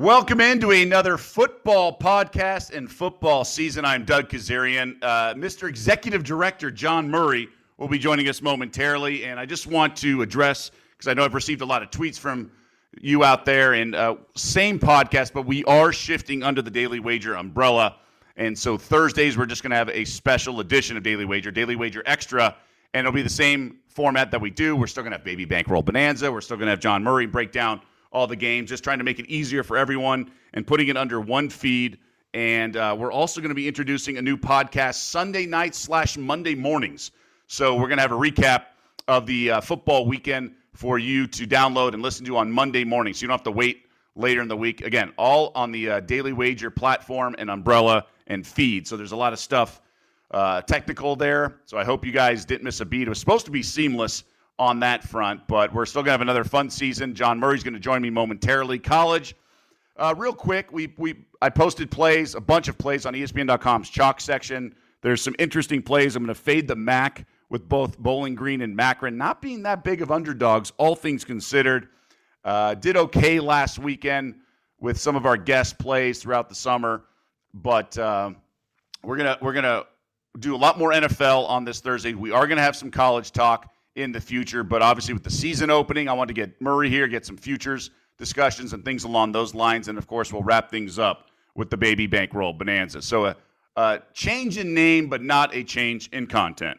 Welcome into another football podcast and football season. I'm Doug Kezirian. Uh, Mr. Executive Director John Murray will be joining us momentarily. And I just want to address, because I know I've received a lot of tweets from you out there, and uh, same podcast, but we are shifting under the Daily Wager umbrella. And so Thursdays, we're just going to have a special edition of Daily Wager, Daily Wager Extra. And it'll be the same format that we do. We're still going to have Baby Bankroll Bonanza. We're still going to have John Murray break down all the games, just trying to make it easier for everyone and putting it under one feed. And uh, we're also going to be introducing a new podcast Sunday nights slash Monday mornings. So we're going to have a recap of the uh, football weekend for you to download and listen to on Monday morning. So you don't have to wait later in the week. Again, all on the uh, Daily Wager platform and umbrella and feed. So there's a lot of stuff uh, technical there. So I hope you guys didn't miss a beat. It was supposed to be seamless on that front, but we're still going to have another fun season. John Murray's going to join me momentarily. College, uh, real quick, we, we I posted plays, a bunch of plays on ESPN.com's chalk section. There's some interesting plays. I'm going to fade the MAC with both Bowling Green and Makrin not being that big of underdogs, all things considered. Uh, did okay last weekend with some of our guest plays throughout the summer, but uh, we're gonna we're gonna do a lot more NFL on this Thursday. We are gonna have some college talk in the future. But obviously, with the season opening, I want to get Murray here, get some futures discussions and things along those lines. And of course, we'll wrap things up with the baby bankroll bonanza. So a, a change in name, but not a change in content.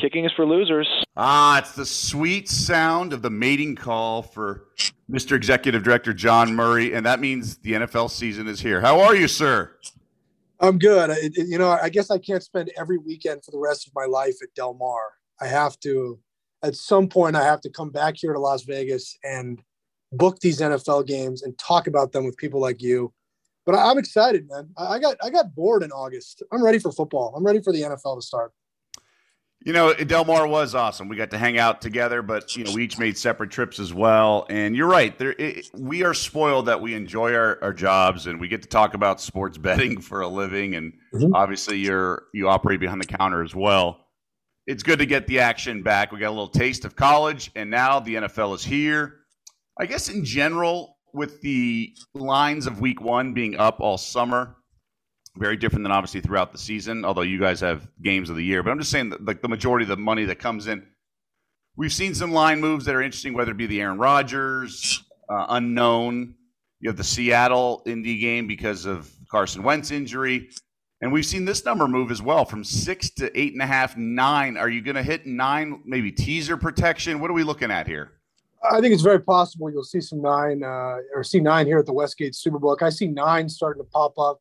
Kicking is for losers. Ah, it's the sweet sound of the mating call for Mr. Executive Director John Murray, and that means the NFL season is here. How are you, sir? I'm good. It, it, you know, I guess I can't spend every weekend for the rest of my life at Del Mar. I have to, at some point, I have to come back here to Las Vegas and book these NFL games and talk about them with people like you. But I, am excited, man. I, I got I got bored in August. I'm ready for football. I'm ready for the NFL to start. You know, Del Mar was awesome. We got to hang out together, but you know, we each made separate trips as well. And you're right. There, it, we are spoiled that we enjoy our, our jobs and we get to talk about sports betting for a living. And mm-hmm. obviously, you're you operate behind the counter as well. It's good to get the action back. We got a little taste of college, and now the NFL is here. I guess in general, with the lines of Week One being up all summer, very different than obviously throughout the season. Although you guys have games of the year, but I'm just saying that like the majority of the money that comes in, we've seen some line moves that are interesting. Whether it be the Aaron Rodgers uh, unknown, you have the Seattle Indy game because of Carson Wentz injury, and we've seen this number move as well from six to eight and a half, nine. Are you going to hit nine? Maybe teaser protection. What are we looking at here? I think it's very possible you'll see some nine uh, or see nine here at the Westgate Superbook. I see nine starting to pop up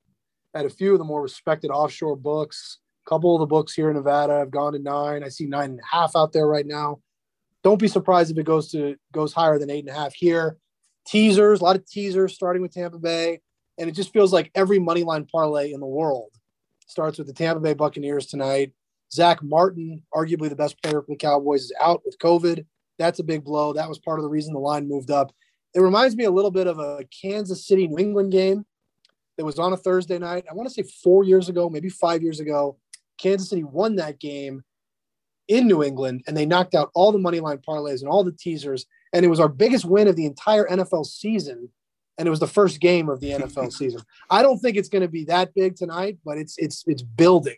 at a few of the more respected offshore books. A couple of the books here in Nevada have gone to nine. I see nine and a half out there right now. Don't be surprised if it goes to goes higher than eight and a half here. Teasers, a lot of teasers starting with Tampa Bay, and it just feels like every money line parlay in the world starts with the Tampa Bay Buccaneers tonight. Zack Martin, arguably the best player for the Cowboys, is out with COVID. That's a big blow. That was part of the reason the line moved up. It reminds me a little bit of a Kansas City New England game that was on a Thursday night. I want to say four years ago, maybe five years ago. Kansas City won that game in New England, and they knocked out all the money line parlays and all the teasers. And it was our biggest win of the entire NFL season. And it was the first game of the NFL season. I don't think it's going to be that big tonight, but it's it's it's building.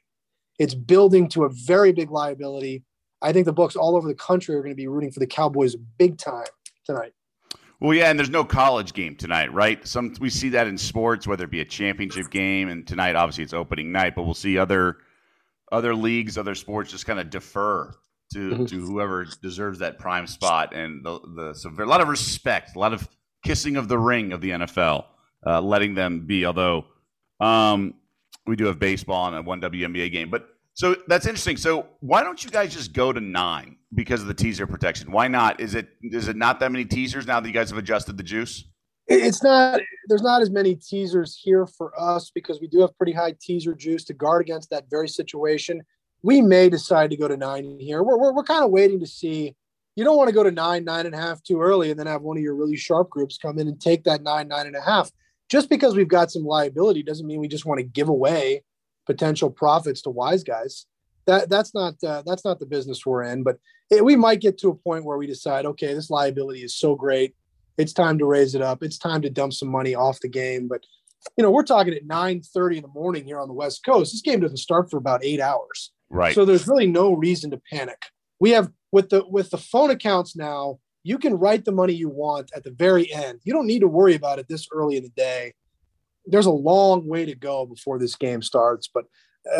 It's building to a very big liability. I think the books all over the country are going to be rooting for the Cowboys big time tonight. Well, yeah, and there's no college game tonight, right? Some we see that in sports, whether it be a championship game, and tonight obviously it's opening night, but we'll see other other leagues, other sports just kind of defer to mm-hmm. to whoever deserves that prime spot, and the the so a lot of respect, a lot of kissing of the ring of the NFL, uh, letting them be. Although um, we do have baseball and a one WNBA game, but so that's interesting. So why don't you guys just go to nine because of the teaser protection? Why not? Is it is it not that many teasers now that you guys have adjusted the juice? it's not there's not as many teasers here for us because we do have pretty high teaser juice to guard against that very situation. We may decide to go to nine here. We're, we're, we're kind of waiting to see. You don't want to go to nine, nine and a half too early and then have one of your really sharp groups come in and take that nine, nine and a half. Just because we've got some liability doesn't mean we just want to give away potential profits to wise guys. That that's not uh, that's not the business we're in. But it, we might get to a point where we decide, okay, this liability is so great it's time to raise it up. It's time to dump some money off the game. But you know, we're talking at 9 30 in the morning here on the West Coast. This game doesn't start for about eight hours. Right. So there's really no reason to panic. We have with the with the phone accounts now, you can write the money you want at the very end. You don't need to worry about it this early in the day. There's a long way to go before this game starts, but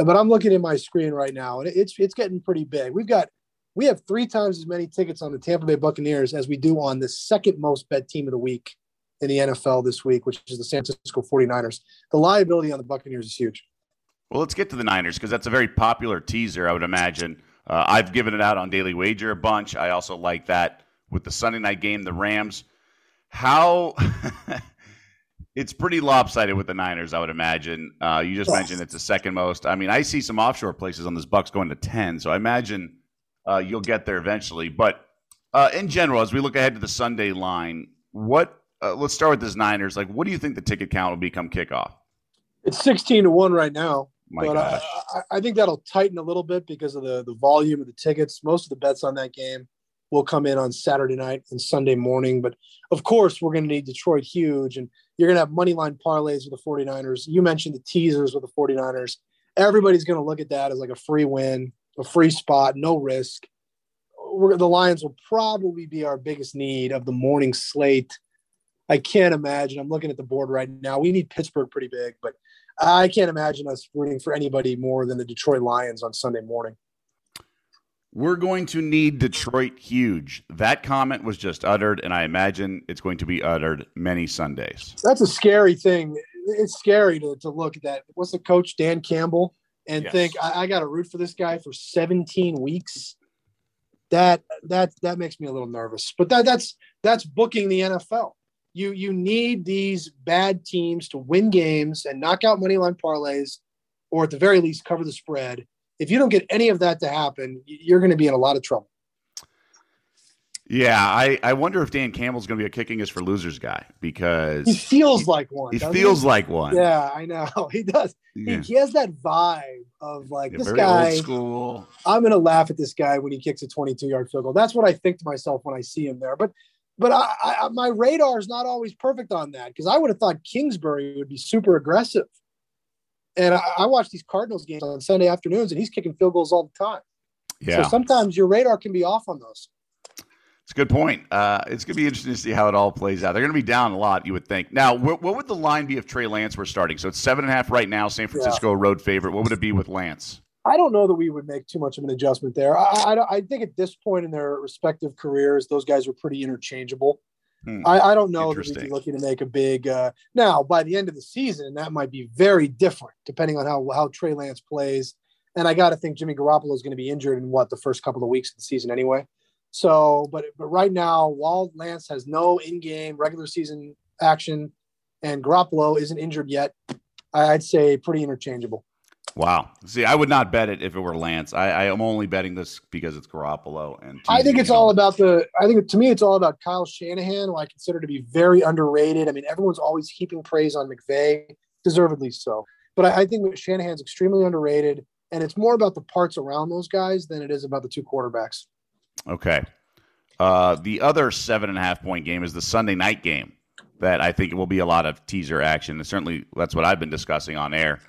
but I'm looking at my screen right now, and it's it's getting pretty big. We've got we have three times as many tickets on the Tampa Bay Buccaneers as we do on the second most bet team of the week in the NFL this week, which is the San Francisco 49ers. The liability on the Buccaneers is huge. Well, let's get to the Niners because that's a very popular teaser, I would imagine. Uh, I've given it out on Daily Wager a bunch. I also like that with the Sunday night game, the Rams. How it's pretty lopsided with the Niners, I would imagine. Uh, you just yes. mentioned it's the second most. I mean, I see some offshore places on this Bucks going to ten, so I imagine uh, you'll get there eventually. But uh, in general, as we look ahead to the Sunday line, what uh, let's start with this Niners. Like, what do you think the ticket count will become kickoff? It's sixteen to one right now. My but gosh. I, I think that'll tighten a little bit because of the the volume of the tickets. Most of the bets on that game will come in on Saturday night and Sunday morning. But of course, we're going to need Detroit huge, and you're going to have money line parlays with the 49ers. You mentioned the teasers with the 49ers. Everybody's going to look at that as like a free win a free spot, no risk. We're, the Lions will probably be our biggest need of the morning slate. I can't imagine. I'm looking at the board right now. We need Pittsburgh pretty big, but I can't imagine us rooting for anybody more than the Detroit Lions on Sunday morning. We're going to need Detroit huge. That comment was just uttered, and I imagine it's going to be uttered many Sundays. That's a scary thing. It's scary to, to look at that. What's the coach, Dan Campbell? and yes. think I, I got to root for this guy for 17 weeks. That that that makes me a little nervous. But that that's that's booking the NFL. You you need these bad teams to win games and knock out money line parlays, or at the very least cover the spread. If you don't get any of that to happen, you're going to be in a lot of trouble. Yeah, I, I wonder if Dan Campbell's going to be a kicking is for losers guy because he feels like one. He feels he? like one. Yeah, I know he does. Yeah. He, he, has that vibe of like yeah, this guy. school. I'm going to laugh at this guy when he kicks a 22 yard field goal. That's what I think to myself when I see him there. But but I, I, my radar is not always perfect on that because I would have thought Kingsbury would be super aggressive. And I, I watch these Cardinals games on Sunday afternoons, and he's kicking field goals all the time. Yeah. So sometimes your radar can be off on those. It's a good point. Uh, it's going to be interesting to see how it all plays out. They're going to be down a lot, you would think. Now, what, what would the line be if Trey Lance were starting? So it's seven and a half right now. San Francisco yeah. road favorite. What would it be with Lance? I don't know that we would make too much of an adjustment there. I, I, I think at this point in their respective careers, those guys are pretty interchangeable. Hmm. I, I, don't know that we'd be looking to make a big. Uh, now, by the end of the season, that might be very different depending on how how Trey Lance plays. And I got to think Jimmy Garoppolo is going to be injured in what the first couple of weeks of the season anyway. So, but but right now, while Lance has no in-game regular season action, and Garoppolo isn't injured yet, I'd say pretty interchangeable. Wow. See, I would not bet it if it were Lance. I, I am only betting this because it's Garoppolo. And I think it's all about the. I think to me, it's all about Kyle Shanahan, who I consider to be very underrated. I mean, everyone's always heaping praise on McVay, deservedly so. But I, I think Shanahan's extremely underrated, and it's more about the parts around those guys than it is about the two quarterbacks. Okay. Uh, the other seven and a half point game is the Sunday night game that I think will be a lot of teaser action. And certainly that's what I've been discussing on air.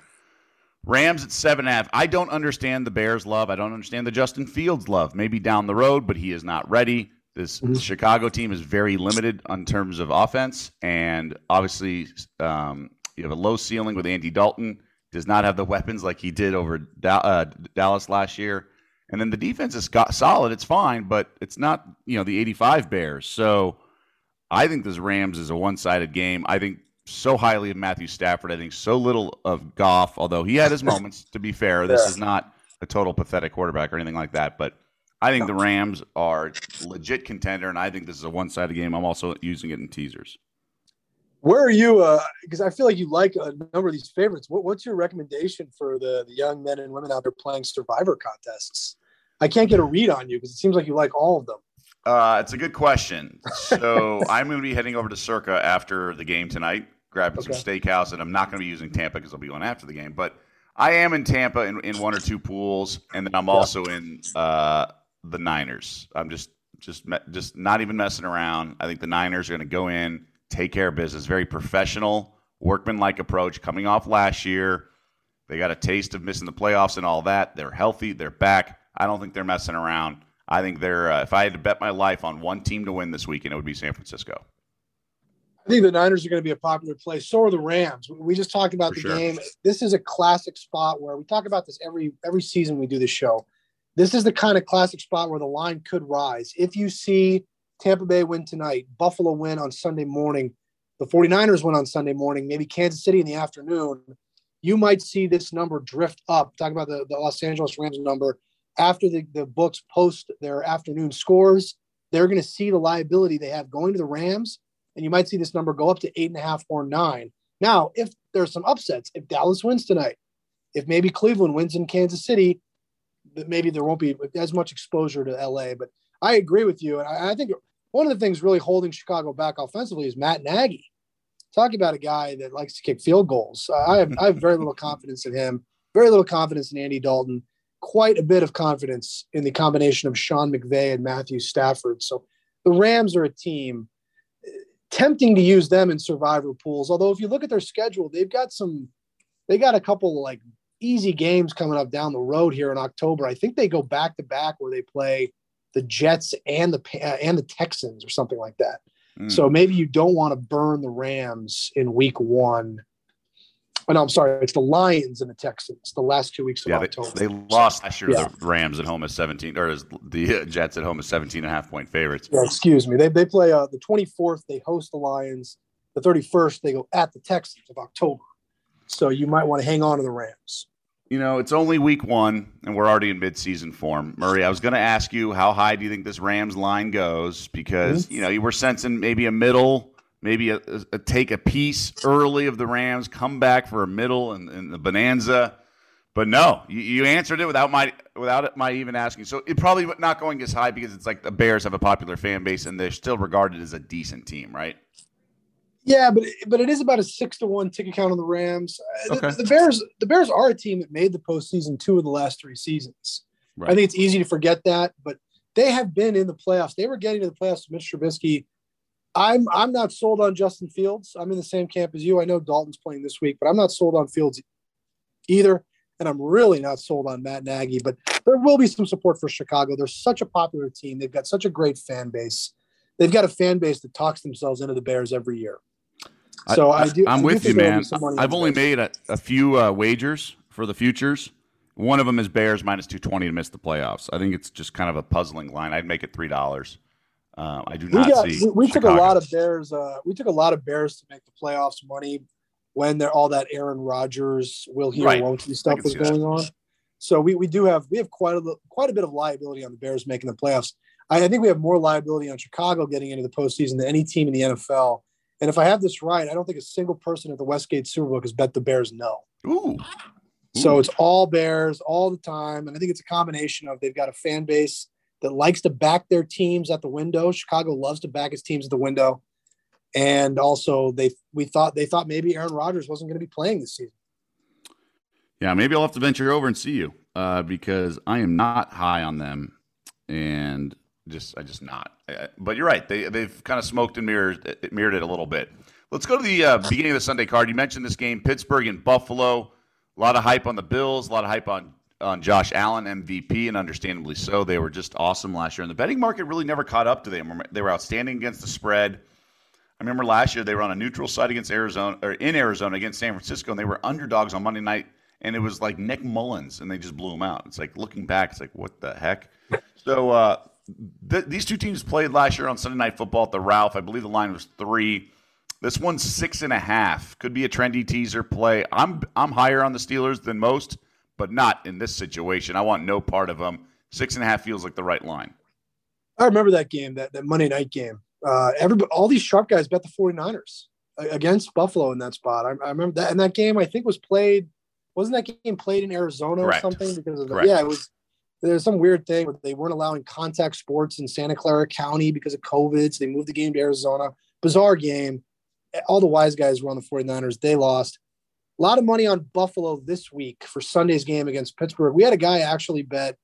Rams at seven and a half. I don't understand the Bears' love. I don't understand the Justin Fields' love. Maybe down the road, but he is not ready. This mm-hmm. Chicago team is very limited in terms of offense, and obviously, um, you have a low ceiling with Andy Dalton. Does not have the weapons like he did over da- uh, Dallas last year. And then the defense is solid. It's fine, but it's not, you know, the 85 Bears. So I think this Rams is a one sided game. I think so highly of Matthew Stafford. I think so little of Goff, although he had his moments, to be fair. This yeah. is not a total pathetic quarterback or anything like that. But I think the Rams are legit contender, and I think this is a one sided game. I'm also using it in teasers. Where are you? Because uh, I feel like you like a number of these favorites. What, what's your recommendation for the, the young men and women out there playing survivor contests? I can't get a read on you because it seems like you like all of them. Uh, it's a good question. So I'm going to be heading over to Circa after the game tonight, grabbing okay. some steakhouse, and I'm not going to be using Tampa because I'll be going after the game. But I am in Tampa in, in one or two pools, and then I'm also in uh, the Niners. I'm just just just not even messing around. I think the Niners are going to go in, take care of business, very professional, workman-like approach. Coming off last year, they got a taste of missing the playoffs and all that. They're healthy, they're back. I don't think they're messing around. I think they're. Uh, if I had to bet my life on one team to win this weekend, it would be San Francisco. I think the Niners are going to be a popular play. So are the Rams. We just talked about For the sure. game. This is a classic spot where we talk about this every every season we do this show. This is the kind of classic spot where the line could rise. If you see Tampa Bay win tonight, Buffalo win on Sunday morning, the 49ers win on Sunday morning, maybe Kansas City in the afternoon, you might see this number drift up. Talk about the, the Los Angeles Rams number after the, the books post their afternoon scores, they're going to see the liability they have going to the Rams, and you might see this number go up to eight and a half or nine. Now, if there's some upsets, if Dallas wins tonight, if maybe Cleveland wins in Kansas City, maybe there won't be as much exposure to LA. But I agree with you, and I, I think one of the things really holding Chicago back offensively is Matt Nagy. Talking about a guy that likes to kick field goals. I have I have very little confidence in him. Very little confidence in Andy Dalton quite a bit of confidence in the combination of Sean McVay and Matthew Stafford. So the Rams are a team tempting to use them in survivor pools. Although if you look at their schedule, they've got some, they got a couple like easy games coming up down the road here in October. I think they go back to back where they play the Jets and the uh, and the Texans or something like that. Mm. So maybe you don't want to burn the Rams in week one Oh, no, I'm sorry. It's the Lions and the Texans. The last two weeks of yeah, October. They, they lost last year. Yeah. The Rams at home as 17, or as the Jets at home as 17 and a half point favorites. Yeah, excuse me. They they play uh, the 24th. They host the Lions. The 31st they go at the Texans of October. So you might want to hang on to the Rams. You know, it's only week one, and we're already in midseason form. Murray, I was going to ask you how high do you think this Rams line goes? Because mm-hmm. you know you were sensing maybe a middle maybe a, a, take a piece early of the Rams, come back for a middle and, and the bonanza. But no, you, you, answered it without my without my even asking. So it probably not going as high because it's like the Bears have a popular fan base and they're still regarded as a decent team, right? Yeah, but but it is about a six to one ticket count on the Rams. Okay. The, the, Bears the Bears are a team that made the postseason two of the last three seasons. Right. I think it's easy to forget that, but they have been in the playoffs. They were getting to the playoffs with Mitch Trubisky I'm I'm not sold on Justin Fields. I'm in the same camp as you. I know Dalton's playing this week, but I'm not sold on Fields either. And I'm really not sold on Matt Nagy, but there will be some support for Chicago. They're such a popular team. They've got such a great fan base. They've got a fan base that talks themselves into the Bears every year. So I, I do. I'm I with you, man. I've only made a, a few uh, wagers for the futures. One of them is Bears minus 220 to miss the playoffs. I think it's just kind of a puzzling line. I'd make it $3. Um, I do not we got, see. We, we took a lot of Bears. Uh, we took a lot of Bears to make the playoffs money when there all that Aaron Rodgers will he right. won't he stuff was going that. on. So we, we do have we have quite a quite a bit of liability on the Bears making the playoffs. I, I think we have more liability on Chicago getting into the postseason than any team in the NFL. And if I have this right, I don't think a single person at the Westgate Superbook has bet the Bears no. Ooh. Ooh. So it's all Bears all the time, and I think it's a combination of they've got a fan base that likes to back their teams at the window. Chicago loves to back his teams at the window. And also they we thought they thought maybe Aaron Rodgers wasn't going to be playing this season. Yeah, maybe I'll have to venture over and see you uh, because I am not high on them, and just I just not. But you're right; they they've kind of smoked and mirrored mirrored it a little bit. Let's go to the uh, beginning of the Sunday card. You mentioned this game, Pittsburgh and Buffalo. A lot of hype on the Bills, a lot of hype on on Josh Allen MVP, and understandably so. They were just awesome last year, and the betting market really never caught up to them. They were outstanding against the spread. I remember last year they were on a neutral site against Arizona or in Arizona against San Francisco, and they were underdogs on Monday night, and it was like Nick Mullens, and they just blew them out. It's like looking back, it's like what the heck. So uh, th- these two teams played last year on Sunday Night Football at the Ralph. I believe the line was three. This one's six and a half. Could be a trendy teaser play. I'm I'm higher on the Steelers than most but not in this situation. I want no part of them. Six and a half feels like the right line. I remember that game, that, that Monday night game. Uh, everybody, all these sharp guys bet the 49ers. against Buffalo in that spot. I, I, remember that, and that game I think was played. Wasn't that game played in Arizona Correct. or something? Because of the, Correct. yeah, it was. There's some weird thing where they weren't allowing contact sports in Santa Clara County because of COVID. So they moved the game to Arizona. Bizarre game. All the wise guys were on the 49ers. They lost. A lot of money on Buffalo this week for Sunday's game against Pittsburgh. We had a guy actually bet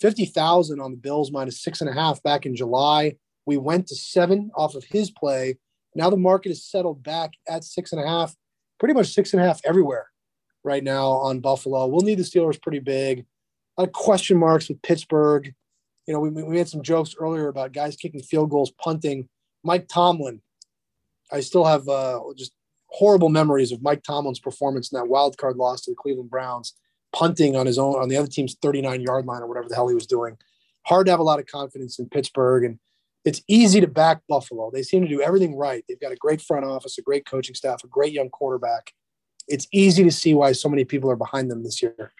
fifty thousand on the Bills minus six and a half back in July. We went to seven off of his play. Now the market is settled back at six and a half, pretty much six and a half everywhere right now on Buffalo. We'll need the Steelers pretty big. A lot of question marks with Pittsburgh. You know, we, we made some jokes earlier about guys kicking field goals, punting. Mike Tomlin. I still have uh, just horrible memories of Mike Tomlin's performance in that wild card loss to the Cleveland Browns, punting on his own on the other team's 39 yard line or whatever the hell he was doing. Hard to have a lot of confidence in Pittsburgh, and it's easy to back Buffalo. They seem to do everything right. They've got a great front office, a great coaching staff, a great young quarterback. It's easy to see why so many people are behind them this year.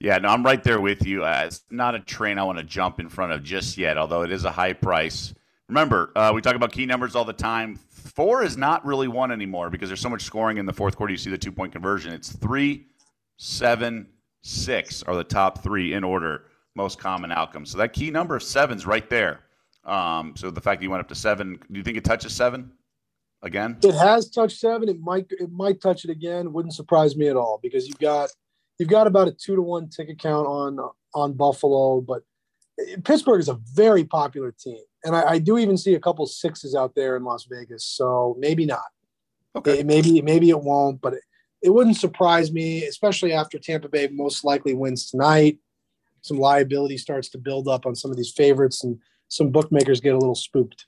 Yeah, no, I'm right there with you. Uh, it's not a train I want to jump in front of just yet, although it is a high price. Remember, uh, we talk about key numbers all the time. Four is not really one anymore because there's so much scoring in the fourth quarter. You see the two point conversion. It's three, seven, six are the top three in order, most common outcomes. So that key number of seven's right there. Um, so the fact that you went up to seven, do you think it touches seven again? It has touched seven. It might it might touch it again. Wouldn't surprise me at all because you've got you've got about a two to one ticket count on on Buffalo, but Pittsburgh is a very popular team, and I, I do even see a couple sixes out there in Las Vegas. So maybe not. Okay. It- maybe maybe it won't, but it, it wouldn't surprise me, especially after Tampa Bay most likely wins tonight. Some liability starts to build up on some of these favorites, and some bookmakers get a little spooked.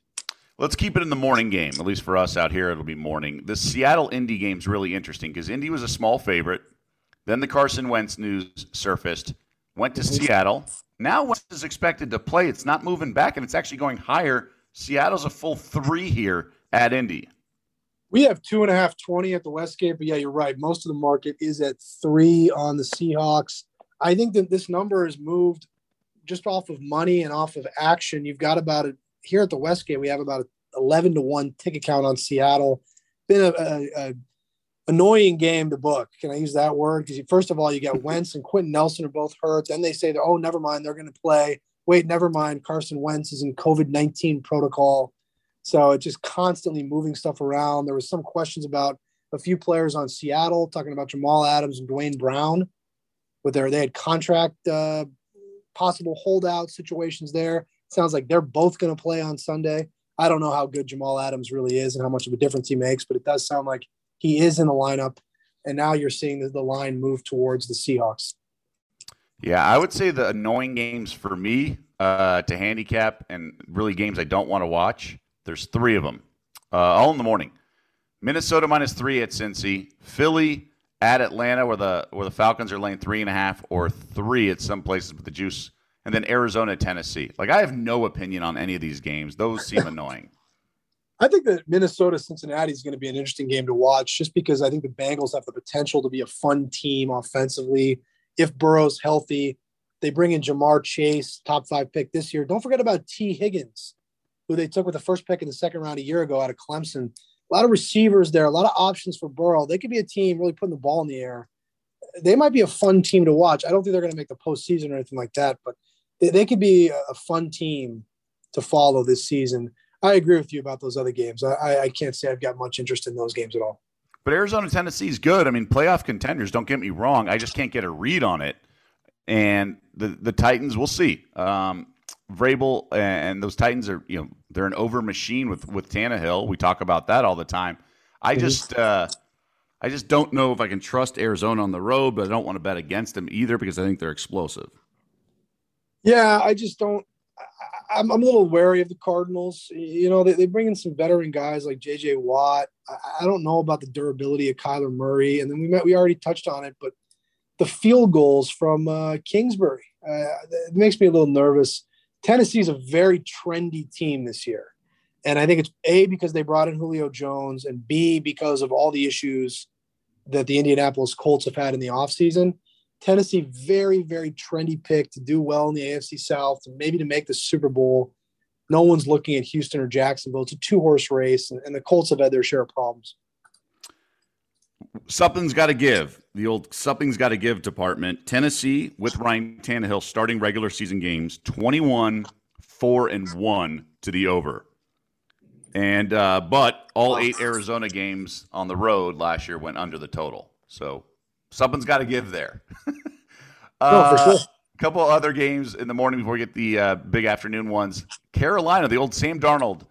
Let's keep it in the morning game, at least for us out here. It'll be morning. The Seattle Indy game is really interesting because Indy was a small favorite. Then the Carson Wentz news surfaced. Went to mm-hmm. Seattle. Now Wentz is expected to play. It's not moving back, and it's actually going higher. Seattle's a full three here at Indy. We have two and a half twenty at the Westgate, but yeah, you're right. Most of the market is at three on the Seahawks. I think that this number is moved just off of money and off of action. You've got about it here at the Westgate. We have about a eleven to one ticket count on Seattle. Been a, a, a annoying game to book. Can I use that word? Because first of all, you got Wentz and Quenton Nelson are both hurt. Then they say, that, "Oh, never mind, they're going to play." Wait, never mind. Carson Wentz is in COVID nineteen protocol. So it's just constantly moving stuff around. There was some questions about a few players on Seattle talking about Jamal Adams and Duane Brown, with their they had contract uh, possible holdout situations there. Sounds like they're both going to play on Sunday. I don't know how good Jamal Adams really is and how much of a difference he makes, but it does sound like he is in the lineup. And now you're seeing the, the line move towards the Seahawks. Yeah, I would say the annoying games for me uh, to handicap and really games I don't want to watch. There's three of them, uh, all in the morning. Minnesota minus three at Cincy, Philly at Atlanta, where the where the Falcons are laying three and a half or three at some places with the juice, and then Arizona, Tennessee. Like I have no opinion on any of these games; those seem annoying. I think that Minnesota Cincinnati is going to be an interesting game to watch just because I think the Bengals have the potential to be a fun team offensively. If Burrow's healthy, they bring in Ja'Marr Chase, top five pick this year. Don't forget about Tee Higgins, who they took with the first pick in the second round a year ago out of Clemson. A lot of receivers there, a lot of options for Burrow. They could be a team really putting the ball in the air. They might be a fun team to watch. I don't think they're going to make the postseason or anything like that, but they, they could be a fun team to follow this season. I agree with you about those other games. I, I can't say I've got much interest in those games at all. But Arizona, Tennessee is good. I mean, playoff contenders. Don't get me wrong. I just can't get a read on it. And the the Titans, we'll see. Um, Vrabel and those Titans are, you know, they're an over machine with with Tannehill. We talk about that all the time. I just, uh, I just don't know if I can trust Arizona on the road, but I don't want to bet against them either because I think they're explosive. Yeah, I just don't. I'm, I'm a little wary of the Cardinals. You know, they, they bring in some veteran guys like J.J. Watt. I, I don't know about the durability of Kyler Murray, and then we met, we already touched on it, but the field goals from uh, Kingsbury uh, it makes me a little nervous. Tennessee is a very trendy team this year. And I think it's A, because they brought in Julio Jones, and B, because of all the issues that the Indianapolis Colts have had in the offseason. Tennessee, very, very trendy pick to do well in the AFC South, maybe to make the Super Bowl. No one's looking at Houston or Jacksonville. It's a two horse race, and, and the Colts have had their share of problems. something's got to give. The old something's got to give department. Tennessee with Ryan Tannehill starting regular season games 21, 4 and 1 to the over. And uh, but all eight Arizona games on the road last year went under the total. So something's got to give there. No, for sure. A couple other games in the morning before we get the uh, big afternoon ones. Carolina, the old Sam Darnold,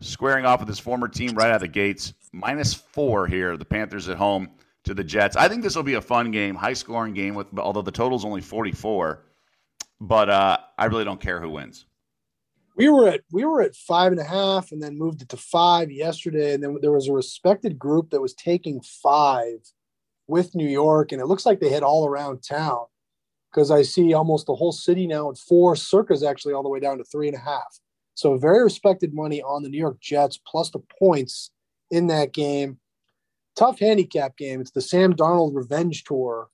squaring off with his former team right out of the gates. Minus four here. The Panthers at home to the Jets. I think this will be a fun game, high scoring game. With although the total's only forty four, but uh, I really don't care who wins. We were at we were at five and a half, and then moved it to five yesterday. And then there was a respected group that was taking five with New York, and it looks like they hit all around town because I see almost the whole city now at four. Circa's actually all the way down to three and a half. So very respected money on the New York Jets plus the points in that game. Tough handicap game. It's the Sam Darnold revenge tour,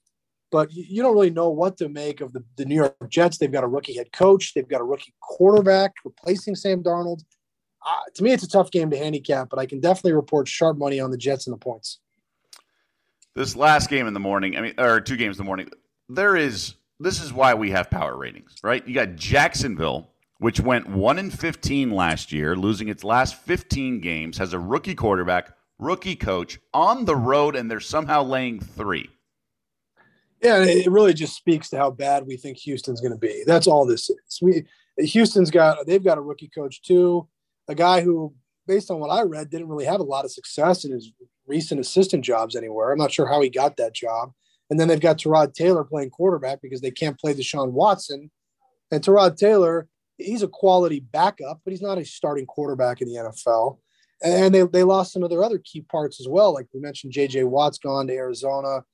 but you don't really know what to make of the, the New York Jets. They've got a rookie head coach. They've got a rookie quarterback replacing Sam Darnold. Uh, to me, it's a tough game to handicap, but I can definitely report sharp money on the Jets and the points. This last game in the morning, I mean, or two games in the morning, there is this is why we have power ratings, right? You got Jacksonville, which went 1 in 15 last year, losing its last 15 games, has a rookie quarterback, rookie coach on the road, and they're somehow laying three. Yeah, it really just speaks to how bad we think Houston's going to be. That's all this is. We Houston's got they've got a rookie coach too, a guy who, based on what I read, didn't really have a lot of success in his recent assistant jobs anywhere. I'm not sure how he got that job. And then they've got Tyrod Taylor playing quarterback because they can't play Deshaun Watson. And Tyrod Taylor, he's a quality backup, but he's not a starting quarterback in the NFL. And they, they lost some of their other key parts as well. Like we mentioned, JJ Watt's gone to Arizona.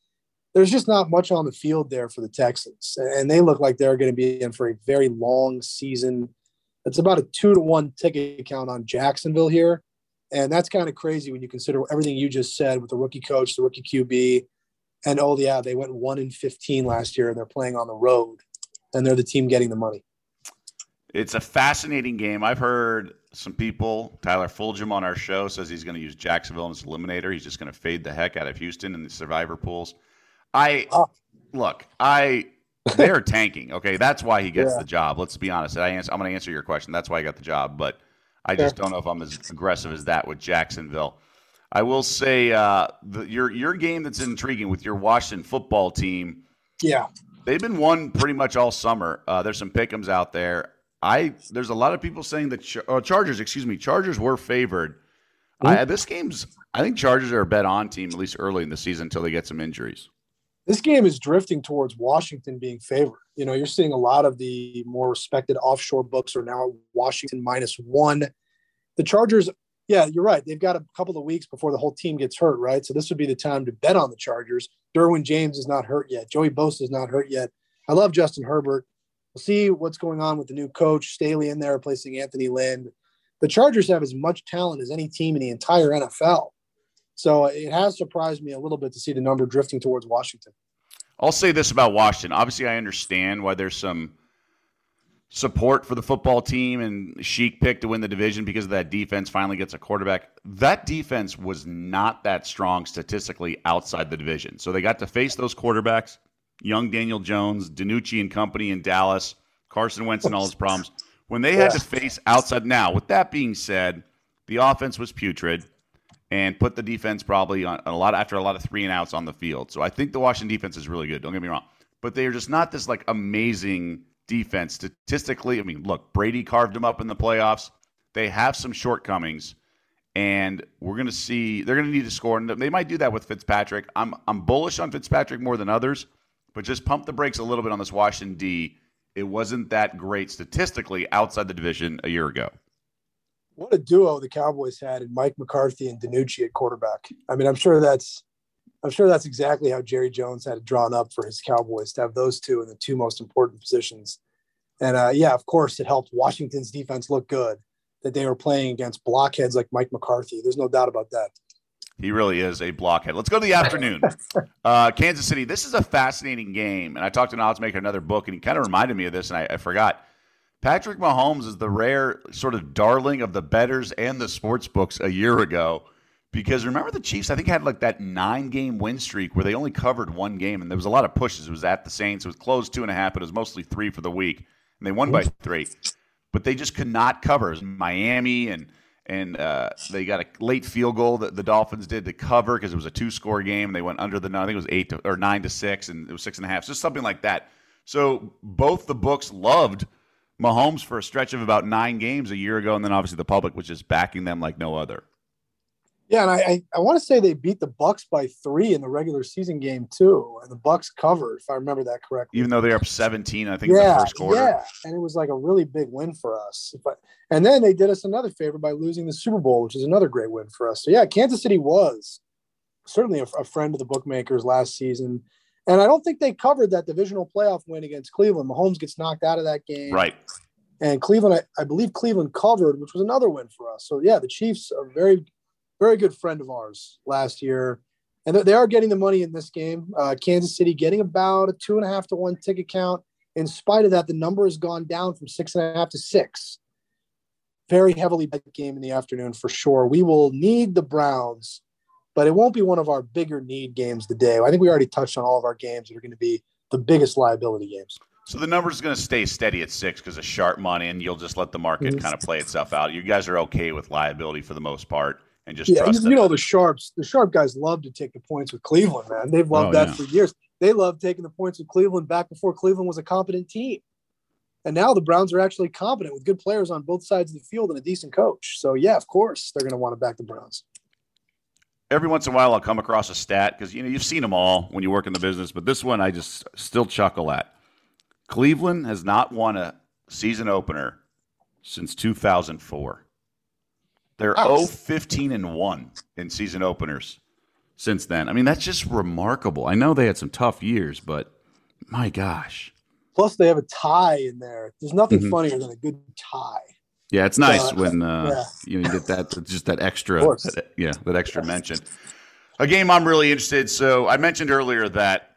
There's just not much on the field there for the Texans. And they look like they're going to be in for a very long season. It's about a two to one ticket count on Jacksonville here. And that's kind of crazy when you consider everything you just said with the rookie coach, the rookie QB, and oh yeah, they went one in fifteen last year, and they're playing on the road, and they're the team getting the money. It's a fascinating game. I've heard some people. Tyler Fulghum on our show says he's going to use Jacksonville as eliminator. He's just going to fade the heck out of Houston in the survivor pools. I oh. look. I they're tanking. Okay, that's why he gets yeah. the job. Let's be honest. I answer, I'm going to answer your question. That's why I got the job, but I just don't know if I'm as aggressive as that with Jacksonville. I will say uh, the, your your game that's intriguing with your Washington football team. Yeah, they've been won pretty much all summer. Uh, there's some pickums out there. I there's a lot of people saying that uh, Chargers, excuse me, Chargers were favored. Mm-hmm. I, this game's I think Chargers are a bet on team at least early in the season until they get some injuries. This game is drifting towards Washington being favored. You know, you're seeing a lot of the more respected offshore books are now Washington minus one. The Chargers yeah, you're right. They've got a couple of weeks before the whole team gets hurt, right? So this would be the time to bet on the Chargers. Derwin James is not hurt yet. Joey Bosa is not hurt yet. I love Justin Herbert. We'll see what's going on with the new coach, Staley in there replacing Anthony Lynn. The Chargers have as much talent as any team in the entire NFL. So it has surprised me a little bit to see the number drifting towards Washington. I'll say this about Washington. Obviously, I understand why there's some support for the football team and chic pick to win the division because of that defense finally gets a quarterback. That defense was not that strong statistically outside the division. So they got to face those quarterbacks, young Daniel Jones, DiNucci and company in Dallas, Carson Wentz and all his problems. When they had to face outside now, with that being said, the offense was putrid and put the defense probably on a lot after a lot of three and outs on the field. So I think the Washington defense is really good. Don't get me wrong. But they are just not this like amazing defense statistically. I mean, look, Brady carved them up in the playoffs. They have some shortcomings, and we're going to see they're going to need to score. And they might do that with Fitzpatrick. I'm I'm bullish on Fitzpatrick more than others, but just pump the brakes a little bit on this Washington D. It wasn't that great statistically outside the division a year ago. What a duo the Cowboys had in Mike McCarthy and DiNucci at quarterback. I mean, I'm sure that's I'm sure that's exactly how Jerry Jones had it drawn up for his Cowboys to have those two in the two most important positions. And uh, yeah, of course, it helped Washington's defense look good that they were playing against blockheads like Mike McCarthy. There's no doubt about that. He really is a blockhead. Let's go to the afternoon. uh, Kansas City. This is a fascinating game. And I talked to an odds maker another book, and he kind of reminded me of this, and I, I forgot. Patrick Mahomes is the rare sort of darling of the betters and the sports books a year ago because remember the Chiefs, I think had like that nine game win streak where they only covered one game and there was a lot of pushes. It was at the Saints. It was closed two and a half, but it was mostly three for the week. And they won by three. But they just could not cover. Miami and and uh, they got a late field goal that the Dolphins did to cover because it was a two score game. They went under the I think it was eight to, or nine to six, and it was six and a half, just something like that. So both the books loved Mahomes for a stretch of about nine games a year ago, and then obviously the public was just backing them like no other. Yeah, and I I, I want to say they beat the Bucks by three in the regular season game too, and the Bucks covered, if I remember that correctly. Even though they're up seventeen, I think yeah, in the first quarter. Yeah, and it was like a really big win for us. But and then they did us another favor by losing the Super Bowl, which is another great win for us. So yeah, Kansas City was certainly a, a friend of the bookmakers last season. And I don't think they covered that divisional playoff win against Cleveland. Mahomes gets knocked out of that game. Right. And Cleveland, I, I believe Cleveland covered, which was another win for us. So yeah, the Chiefs are very very good friend of ours last year. And they are getting the money in this game. Uh, Kansas City getting about a two and a half to one ticket count. In spite of that, the number has gone down from six and a half to six. Very heavily bet game in the afternoon for sure. We will need the Browns, but it won't be one of our bigger need games today. I think we already touched on all of our games that are going to be the biggest liability games. So the number is going to stay steady at six because of sharp money, and you'll just let the market kind of play itself out. You guys are okay with liability for the most part and just yeah, you, know the sharps, the sharp guys love to take the points with Cleveland, man. They've loved oh, that yeah. for years. They love taking the points with Cleveland back before Cleveland was a competent team. And now the Browns are actually competent with good players on both sides of the field and a decent coach. So yeah, of course they're going to want to back the Browns. Every once in a while, I'll come across a stat because you know you've seen them all when you work in the business, but this one I just still chuckle at. Cleveland has not won a season opener since 2004. They're 0 15 and 1 in season openers since then. I mean, that's just remarkable. I know they had some tough years, but my gosh. Plus, they have a tie in there. There's nothing mm-hmm. funnier than a good tie. Yeah, it's nice when uh, yeah. you, get that just that extra, that, yeah, that extra mention. A game I'm really interested. So I mentioned earlier that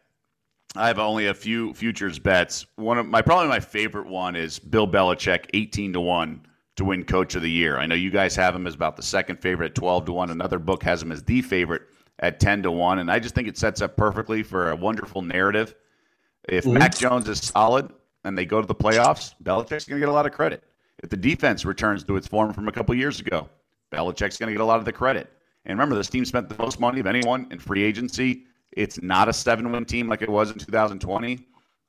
I have only a few futures bets. One of my probably my favorite one is Bill Belichick, 18 to one to win Coach of the Year. I know you guys have him as about the second favorite at 12 to 1. Another book has him as the favorite at 10 to 1. And I just think it sets up perfectly for a wonderful narrative. If mm-hmm. Mac Jones is solid and they go to the playoffs, Belichick's going to get a lot of credit. If the defense returns to its form from a couple years ago, Belichick's going to get a lot of the credit. And remember, this team spent the most money of anyone in free agency. It's not a seven win team like it was in 2020.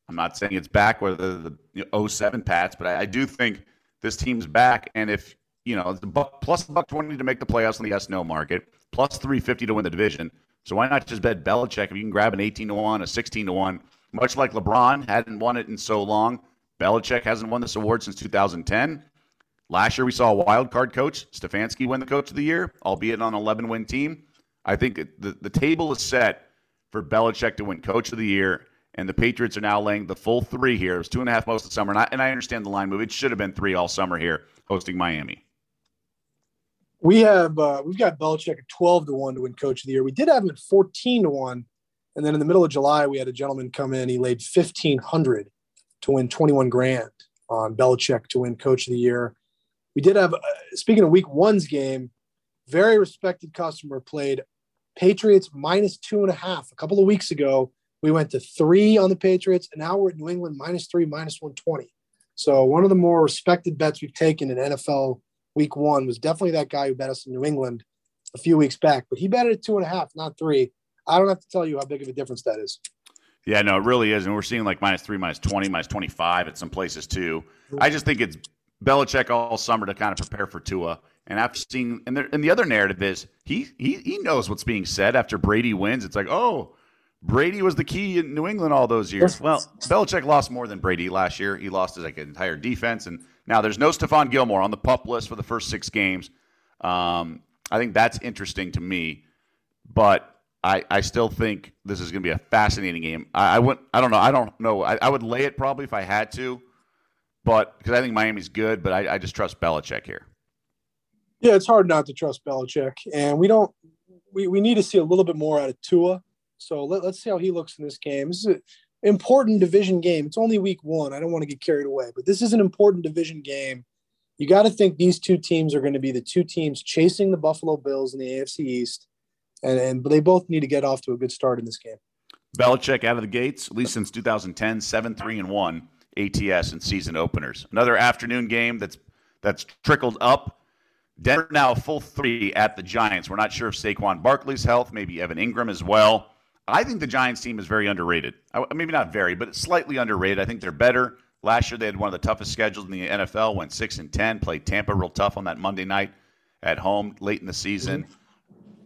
I'm not saying it's back where the, the you know, 07 Pats, but I, I do think this team's back. And if, you know, the buck plus the buck 20 to make the playoffs in the S no market, plus 350 to win the division. So why not just bet Belichick if you can grab an 18 to 1, a 16 to 1? Much like LeBron hadn't won it in so long, Belichick hasn't won this award since 2010. Last year, we saw a wild card coach, Stefanski, win the coach of the year, albeit on an 11 win team. I think the, the table is set for Belichick to win coach of the year and the Patriots are now laying the full three here. It was two and a half most of the summer, and I, and I understand the line move. It should have been three all summer here, hosting Miami. We have uh, we've got Belichick at twelve to one to win Coach of the Year. We did have him at fourteen to one, and then in the middle of July we had a gentleman come in. He laid fifteen hundred to win twenty one grand on Belichick to win Coach of the Year. We did have uh, speaking of Week One's game, very respected customer played Patriots minus two and a half a couple of weeks ago we went to three on the Patriots, and now we're at New England minus three, minus 120. So one of the more respected bets we've taken in NFL week one was definitely that guy who bet us in New England a few weeks back, but he bet it at two and a half, not three. I don't have to tell you how big of a difference that is. Yeah, no, it really is. And we're seeing like minus three, minus 20, minus 25 at some places too. I just think it's Belichick all summer to kind of prepare for Tua. And after seeing, and, there, and the other narrative is he, he he knows what's being said after Brady wins. It's like, oh, Brady was the key in New England all those years. Well, Belichick lost more than Brady last year. He lost his like entire defense, and now there's no Stephon Gilmore on the pup list for the first six games. Um, I think that's interesting to me, but I, I still think this is going to be a fascinating game. I, I would I don't know I don't know I, I, would lay it probably if I had to, but because I think Miami's good, but I, I just trust Belichick here. Yeah, it's hard not to trust Belichick, and we don't we, we need to see a little bit more out of Tua so let, us see how he looks in this game. This is an important division game. It's only week one. I don't want to get carried away, but this is an important division game. you got to think these two teams are going to be the two teams chasing the Buffalo Bills in the AFC East, and, and they both need to get off to a good start in this game. Belichick out of the gates, at least since 2010, 7 3 and 1 ATS and season openers. Another afternoon game that's that's trickled up. Denver now full three at the Giants. We're not sure if Saquon Barkley's health, maybe Evan Engram as well. I think the Giants team is very underrated. Maybe not very, but slightly underrated. I think they're better. Last year they had one of the toughest schedules in the NFL. Went six and ten. Played Tampa real tough on that Monday night at home late in the season.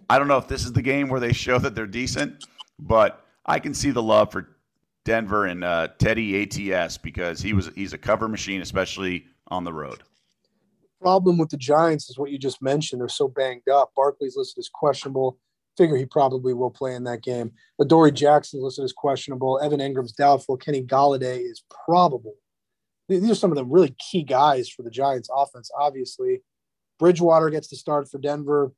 I don't know if this is the game where they show that they're decent, but I can see the love for Denver and uh, Teddy ATS because he was he's a cover machine, especially on the road. Problem with the Giants is what you just mentioned. They're so banged up. Barkley's listed as questionable. Figure he probably will play in that game. Adoree Jackson's listed as questionable. Evan Engram's doubtful. Kenny Golladay is probable. These are some of the really key guys for the Giants offense, obviously. Bridgewater gets to start for Denver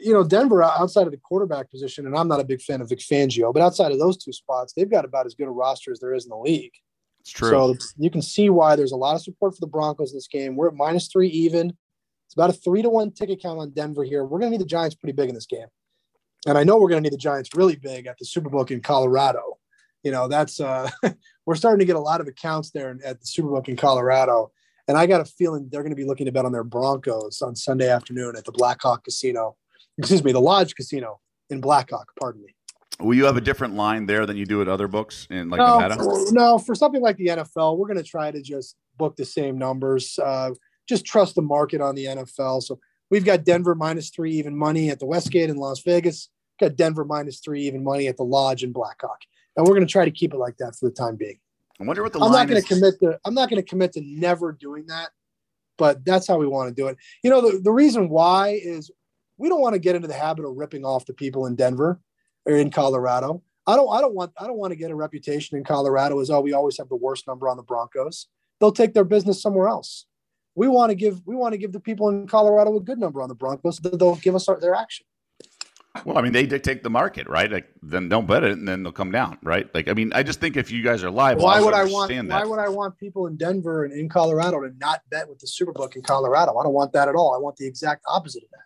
you know, Denver outside of the quarterback position, and I'm not a big fan of Vic Fangio, but outside of those two spots, they've got about as good a roster as there is in the league. It's true. So you can see why there's a lot of support for the Broncos in this game. We're at minus three even. It's about a three to one ticket count on Denver here. We're going to need the Giants pretty big in this game. And I know we're going to need the Giants really big at the Superbook in Colorado. You know, that's, uh, we're starting to get a lot of accounts there at the Superbook in Colorado. And I got a feeling they're going to be looking to bet on their Broncos on Sunday afternoon at the Blackhawk Casino excuse me, the Lodge Casino in Blackhawk. Pardon me. Will you have a different line there than you do at other books in like no, Nevada? For, no, for something like the NFL, we're going to try to just book the same numbers. Uh, just trust the market on the NFL. So we've got Denver minus three even money at the Westgate in Las Vegas. Got Denver minus three even money at the Lodge in Blackhawk, and we're going to try to keep it like that for the time being. I wonder what the I'm not going to commit to. I'm not going to commit to never doing that, but that's how we want to do it. You know, the, the reason why is we don't want to get into the habit of ripping off the people in Denver or in Colorado. I don't I don't want I don't want to get a reputation in Colorado as oh we always have the worst number on the Broncos. They'll take their business somewhere else. We want to give we want to give the people in Colorado a good number on the Broncos. So they'll give us our, their action. Well, I mean, they dictate the market, right? Like, then don't bet it, and then they'll come down, right? Like, I mean, I just think if you guys are live, why would I want? That. Why would I want people in Denver and in Colorado to not bet with the Superbook in Colorado? I don't want that at all. I want the exact opposite of that.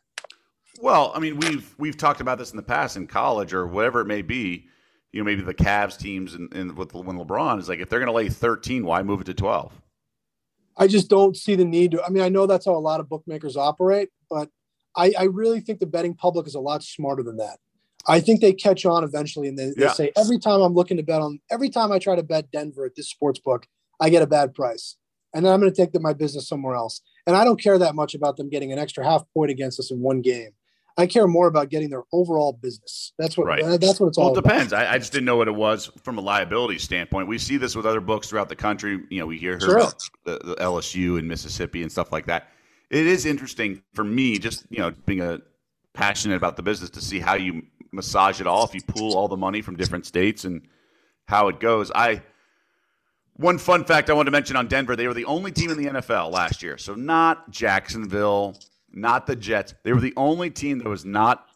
Well, I mean, we've we've talked about this in the past in college or whatever it may be. You know, maybe the Cavs teams and, and with when LeBron is like, if they're going to lay 13, why move it to 12? I just don't see the need to. I mean, I know that's how a lot of bookmakers operate, but I, I really think the betting public is a lot smarter than that. I think they catch on eventually, and they, they yeah. say every time I'm looking to bet on, every time I try to bet Denver at this sports book, I get a bad price, and then I'm going to take the, my business somewhere else. And I don't care that much about them getting an extra half point against us in one game. I care more about getting their overall business. That's what right. Uh, that's what it's all. Well, it depends. I, I, just didn't know what it was from a liability standpoint. We see this with other books throughout the country. You know, we hear sure. about the, the, LSU and Mississippi and stuff like that. It is interesting for me, just you know, being a passionate about the business, to see how you massage it all. If you pool all the money from different states and how it goes, I. One fun fact I wanted to mention on Denver: they were the only team in the NFL last year, so not Jacksonville not the Jets. They were the only team that was not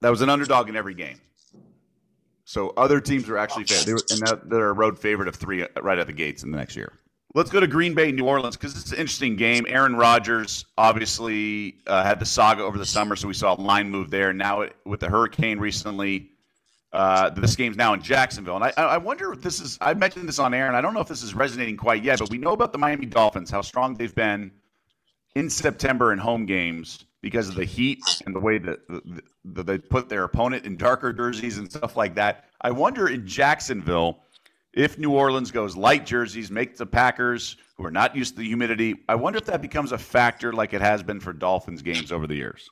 that was an underdog in every game. So other teams were actually fair. They were, and that, they're a road favorite of three right at the gates in the next year. Let's go to Green Bay, New Orleans, because it's an interesting game. Aaron Rodgers obviously uh, had the saga over the summer, so we saw a line move there. Now it, with the hurricane recently, uh, this game's now in Jacksonville, and I, I wonder if this is. I mentioned this on air, and I don't know if this is resonating quite yet, but we know about the Miami Dolphins, how strong they've been in September in home games because of the heat and the way that, that they put their opponent in darker jerseys and stuff like that. I wonder in Jacksonville if New Orleans goes light jerseys, make the Packers who are not used to the humidity. I wonder if that becomes a factor like it has been for Dolphins games over the years.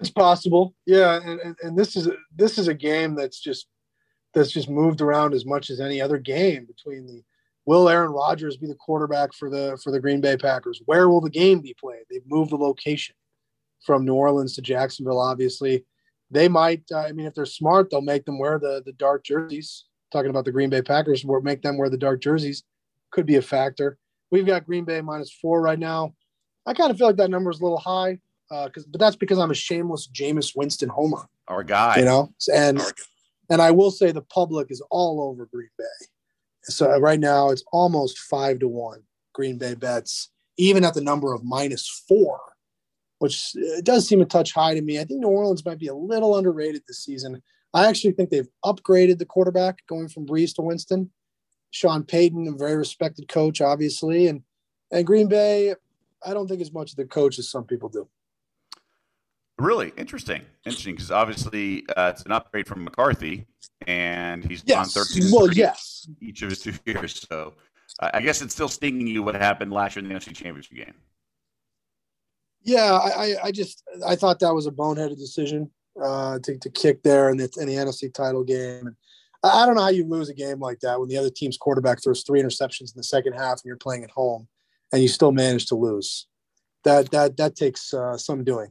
It's possible, yeah, and, and, and this is this is a game that's just that's just moved around as much as any other game between the Will Aaron Rodgers be the quarterback for the for the Green Bay Packers? Where will the game be played? They've moved the location from New Orleans to Jacksonville. Obviously, they might. Uh, I mean, if they're smart, they'll make them wear the the dark jerseys. Talking about the Green Bay Packers, make them wear the dark jerseys could be a factor. We've got Green Bay minus four right now. I kind of feel like that number is a little high, because uh, but that's because I'm a shameless Jameis Winston homer. Our guy, you know, and and I will say the public is all over Green Bay. So right now it's almost five to one Green Bay bets, even at the number of minus four, which uh, does seem a touch high to me. I think New Orleans might be a little underrated this season. I actually think they've upgraded the quarterback going from Brees to Winston. Sean Payton, a very respected coach, obviously, and and Green Bay, I don't think as much of the coach as some people do. Really interesting, interesting because obviously uh, it's an upgrade from McCarthy, and he's yes. on thirteen. Well, yes, each of his two years. So uh, I guess it's still stinging you what happened last year in the NFC Championship game. Yeah, I, I just I thought that was a boneheaded decision uh, to, to kick there in the, in the NFC title game. And I don't know how you lose a game like that when the other team's quarterback throws three interceptions in the second half and you're playing at home and you still manage to lose. That that that takes uh, some doing.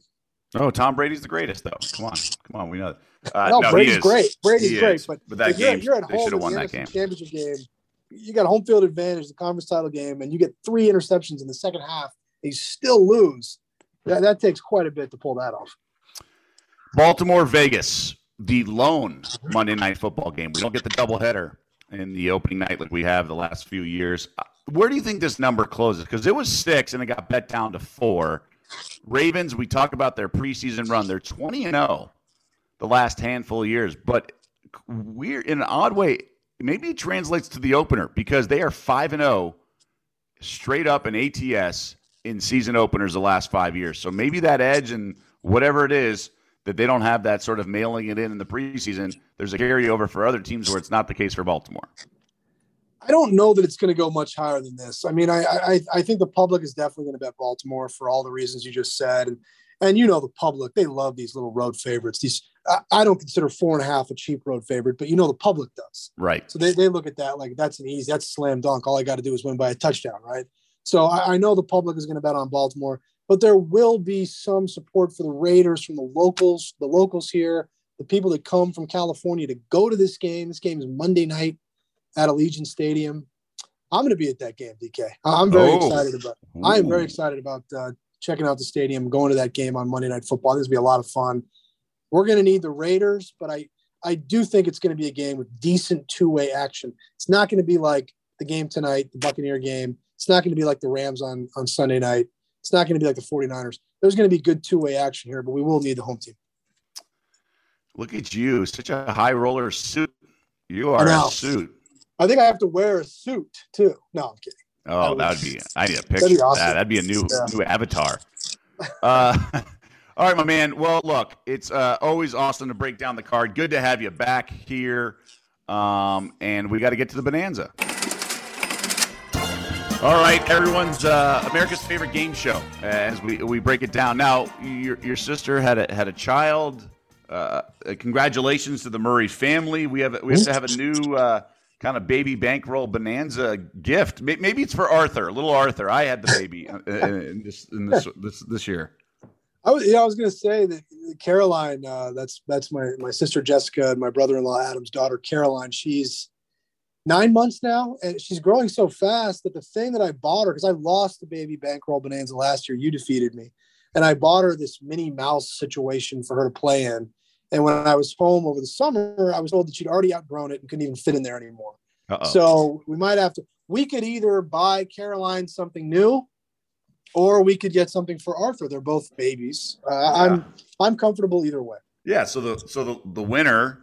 Oh, Tom Brady's the greatest, though. Come on, come on, we know. Uh, no, no, Brady's great. Brady's he great, is. but, but that you're, game, you're at home in won the that game. championship game. You got a home field advantage, the conference title game, and you get three interceptions in the second half. And you still lose. That, that takes quite a bit to pull that off. Baltimore, Vegas, the lone Monday night football game. We don't get the doubleheader in the opening night like we have the last few years. Uh, where do you think this number closes? Because it was six and it got bet down to four. Ravens, we talk about their preseason run. They're 20 and 0 the last handful of years, but we're in an odd way. Maybe it translates to the opener because they are 5 and 0 straight up in ATS in season openers the last five years. So maybe that edge and whatever it is that they don't have that sort of mailing it in in the preseason. There's a carryover for other teams where it's not the case for Baltimore. I don't know that it's going to go much higher than this. I mean, I, I I think the public is definitely going to bet Baltimore for all the reasons you just said, and and you know the public they love these little road favorites. These I, I don't consider four and a half a cheap road favorite, but you know the public does. Right. So they, they look at that like that's an easy, that's a slam dunk. All I got to do is win by a touchdown, right? So I, I know the public is going to bet on Baltimore, but there will be some support for the Raiders from the locals, the locals here, the people that come from California to go to this game. This game is Monday night at Allegiant Stadium. I'm going to be at that game, DK. I'm very oh. excited about. I am very excited about uh, checking out the stadium, going to that game on Monday Night Football. This will be a lot of fun. We're going to need the Raiders, but I I do think it's going to be a game with decent two way action. It's not going to be like the game tonight, the Buccaneer game. It's not going to be like the Rams on on Sunday night. It's not going to be like the 49ers. There's going to be good two way action here, but we will need the home team. Look at you, such a high roller suit. You are a suit. I think I have to wear a suit too. No, I'm kidding. Oh, that would be. I need a picture. That'd be, awesome. that. That'd be a new yeah. new avatar. Uh, all right, my man. Well, look, it's uh, always awesome to break down the card. Good to have you back here. Um, and we got to get to the bonanza. All right, everyone's uh, America's favorite game show as we, we break it down. Now, your, your sister had a had a child. Uh, congratulations to the Murray family. We have we have to have a new uh, kind of baby bankroll bonanza gift. Maybe it's for Arthur, little Arthur. I had the baby uh, in this in this this, this year. I was yeah, I was going to say that Caroline. Uh, that's that's my my sister Jessica and my brother in law Adam's daughter Caroline. She's nine months now, and she's growing so fast that the thing that I bought her because I lost the baby bankroll bonanza last year, you defeated me, and I bought her this Minnie Mouse situation for her to play in. And when I was home over the summer, I was told that she'd already outgrown it and couldn't even fit in there anymore. Uh-oh. So we might have to. We could either buy Caroline something new, or we could get something for Arthur. They're both babies. Uh, yeah. I'm I'm comfortable either way. Yeah. So the so the the winner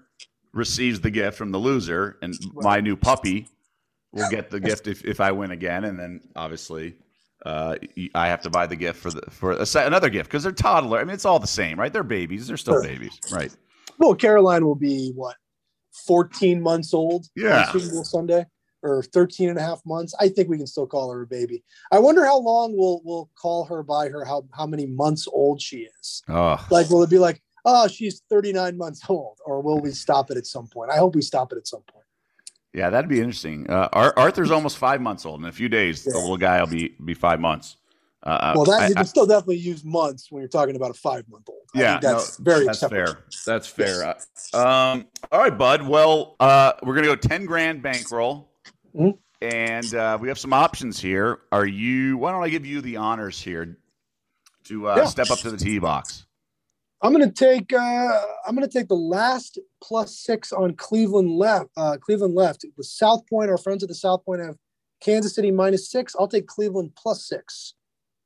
receives the gift from the loser, and my new puppy will get the gift if, if I win again, and then obviously uh, I have to buy the gift for the for a, another gift because they're toddler. I mean, it's all the same, right? They're babies. They're still sure. babies, right? Well, Caroline will be what, 14 months old? Yeah. Sunday or 13 and a half months. I think we can still call her a baby. I wonder how long we'll we'll call her by her how how many months old she is. Oh. Like will it be like oh, she's 39 months old, or will we stop it at some point? I hope we stop it at some point. Yeah, that'd be interesting. Uh, Arthur's almost five months old. In a few days, yeah. the little guy will be be five months. Uh, uh well, that I, you can I, still definitely use months when you're talking about a five month old. Yeah, that's no, very that's acceptable. fair. That's fair. Uh, um, all right, bud. Well, uh, we're gonna go ten grand bankroll, mm-hmm. and uh, we have some options here. Are you? Why don't I give you the honors here to uh, yeah. step up to the tee box? I'm going to take uh, I'm going to take the last plus six on Cleveland left. Uh, Cleveland left. The South Point. Our friends at the South Point have Kansas City minus six. I'll take Cleveland plus six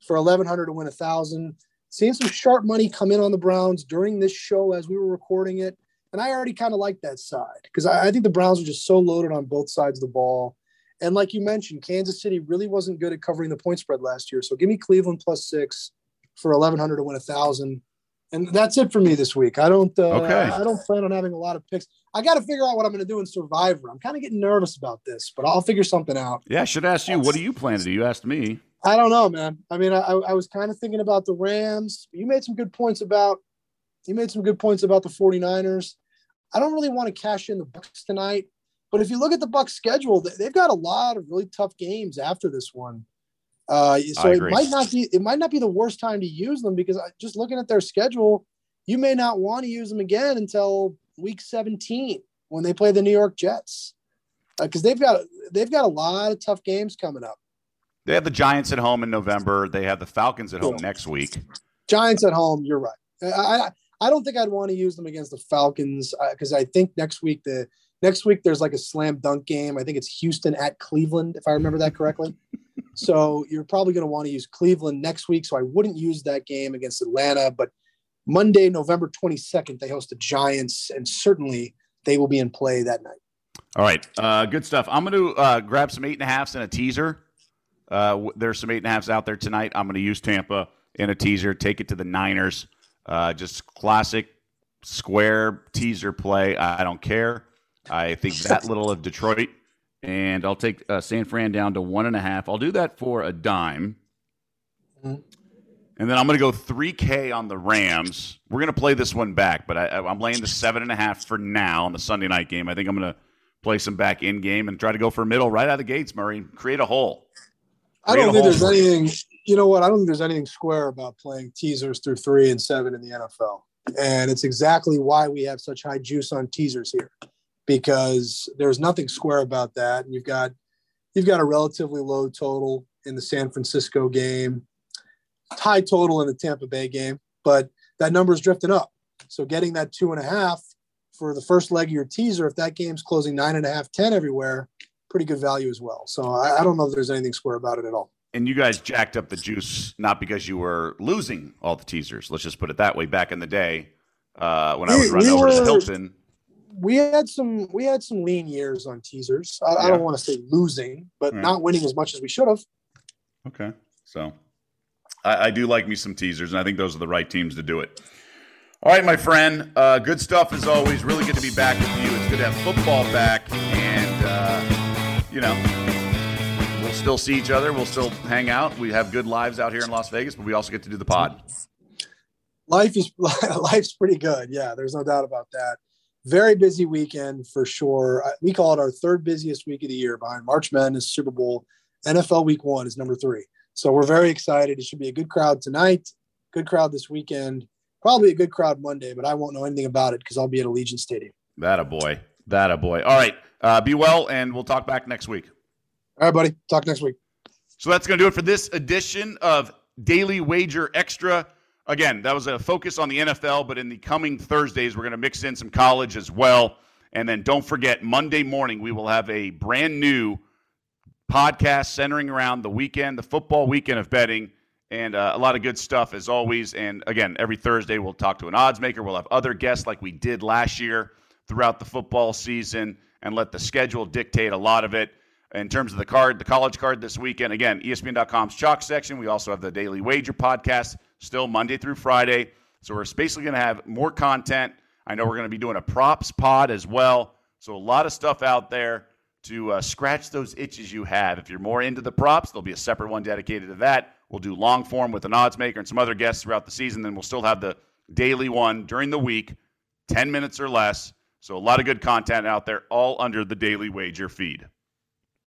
for 1,100 to win a thousand. Seeing some sharp money come in on the Browns during this show as we were recording it. And I already kind of like that side because I, I think the Browns are just so loaded on both sides of the ball. And like you mentioned, Kansas City really wasn't good at covering the point spread last year. So give me Cleveland plus six for 1,100 to win a thousand. And that's it for me this week. I don't. Uh, Okay. I don't plan on having a lot of picks. I got to figure out what I'm going to do in Survivor. I'm kind of getting nervous about this, but I'll figure something out. Yeah, I should ask you. What do you plan to do? You asked me. I don't know, man. I mean, I, I was kind of thinking about the Rams. You made some good points about. You made some good points about the 49ers. I don't really want to cash in the Bucs tonight, but if you look at the Bucs schedule, they've got a lot of really tough games after this one. Uh, so it might not be it might not be the worst time to use them because I, just looking at their schedule, you may not want to use them again until week 17 when they play the New York Jets uh, because they've got they've got a lot of tough games coming up. They have the Giants at home in November. They have the Falcons at home Yeah. next week. Giants at home, you're right. I I, I don't think I'd want to use them against the Falcons uh, because I think next week the next week there's like a slam dunk game. I think it's Houston at Cleveland, if I remember that correctly. So you're probably going to want to use Cleveland next week. So I wouldn't use that game against Atlanta. But Monday, November 22nd, they host the Giants, and certainly they will be in play that night. All right, uh, good stuff. I'm going to uh, grab some eight and a halfs and a teaser. Uh, there's some eight and a halfs out there tonight. I'm going to use Tampa in a teaser. Take it to the Niners. Uh, just classic square teaser play. I I don't care. I think that little of Detroit, and I'll take uh, San Fran down to one and a half. I'll do that for a dime. Mhm. And then I'm going to go 3K on the Rams. We're going to play this one back, but I, I'm laying the seven and a half for now on the Sunday night game. I think I'm going to play some back in game and try to go for a middle right out of the gates, Murray. Create a hole. I don't think there's you. anything. You know what? I don't think there's anything square about playing teasers through three and seven in the NFL, and it's exactly why we have such high juice on teasers here, because there's nothing square about that. And you've got you've got a relatively low total in the San Francisco game, high total in the Tampa Bay game, but that number is drifting up. So getting that two and a half for the first leg of your teaser, if that game's closing nine and a half, ten everywhere, pretty good value as well. So I, I don't know if there's anything square about it at all. And you guys jacked up the juice not because you were losing all the teasers. Let's just put it that way. Back in the day, uh, when I We- was running we over to the Hilton, we had some we had some lean years on teasers. I, I don't want to say losing, but Right. not winning as much as we should have. Okay. So I, I do like me some teasers, and I think those are the right teams to do it. All right, my friend. Uh, good stuff as always. Really good to be back with you. It's good to have football back, and uh, you know, we'll still see each other. We'll still hang out. We have good lives out here in Las Vegas, but we also get to do the pod. Life is life's pretty good. Yeah, there's no doubt about that. Very busy weekend for sure. We call it our third busiest week of the year behind March Madness, Super Bowl, NFL Week One is number three. So we're very excited. It should be a good crowd tonight. Good crowd this weekend. Probably a good crowd Monday, but I won't know anything about it because I'll be at Allegiant Stadium. That a boy. That a boy. All right. Uh, be well, and we'll talk back next week. All right, buddy. Talk next week. So that's going to do it for this edition of Daily Wager Extra. Again, that was a focus on the NFL, but in the coming Thursdays, we're going to mix in some college as well. And then don't forget, Monday morning, we will have a brand new podcast centering around the weekend, the football weekend of betting, and uh, a lot of good stuff as always. And again, every Thursday, we'll talk to an odds maker. We'll have other guests like we did last year throughout the football season and let the schedule dictate a lot of it in terms of the card, the college card this weekend. Again, ESPN.com's chalk section. We also have the Daily Wager podcast, still Monday through Friday. So we're basically going to have more content. I know we're going to be doing a props pod as well. So a lot of stuff out there to uh, scratch those itches you have. If you're more into the props, there'll be a separate one dedicated to that. We'll do long form with an odds maker and some other guests throughout the season. Then we'll still have the daily one during the week, 10 minutes or less. So a lot of good content out there, all under the Daily Wager feed.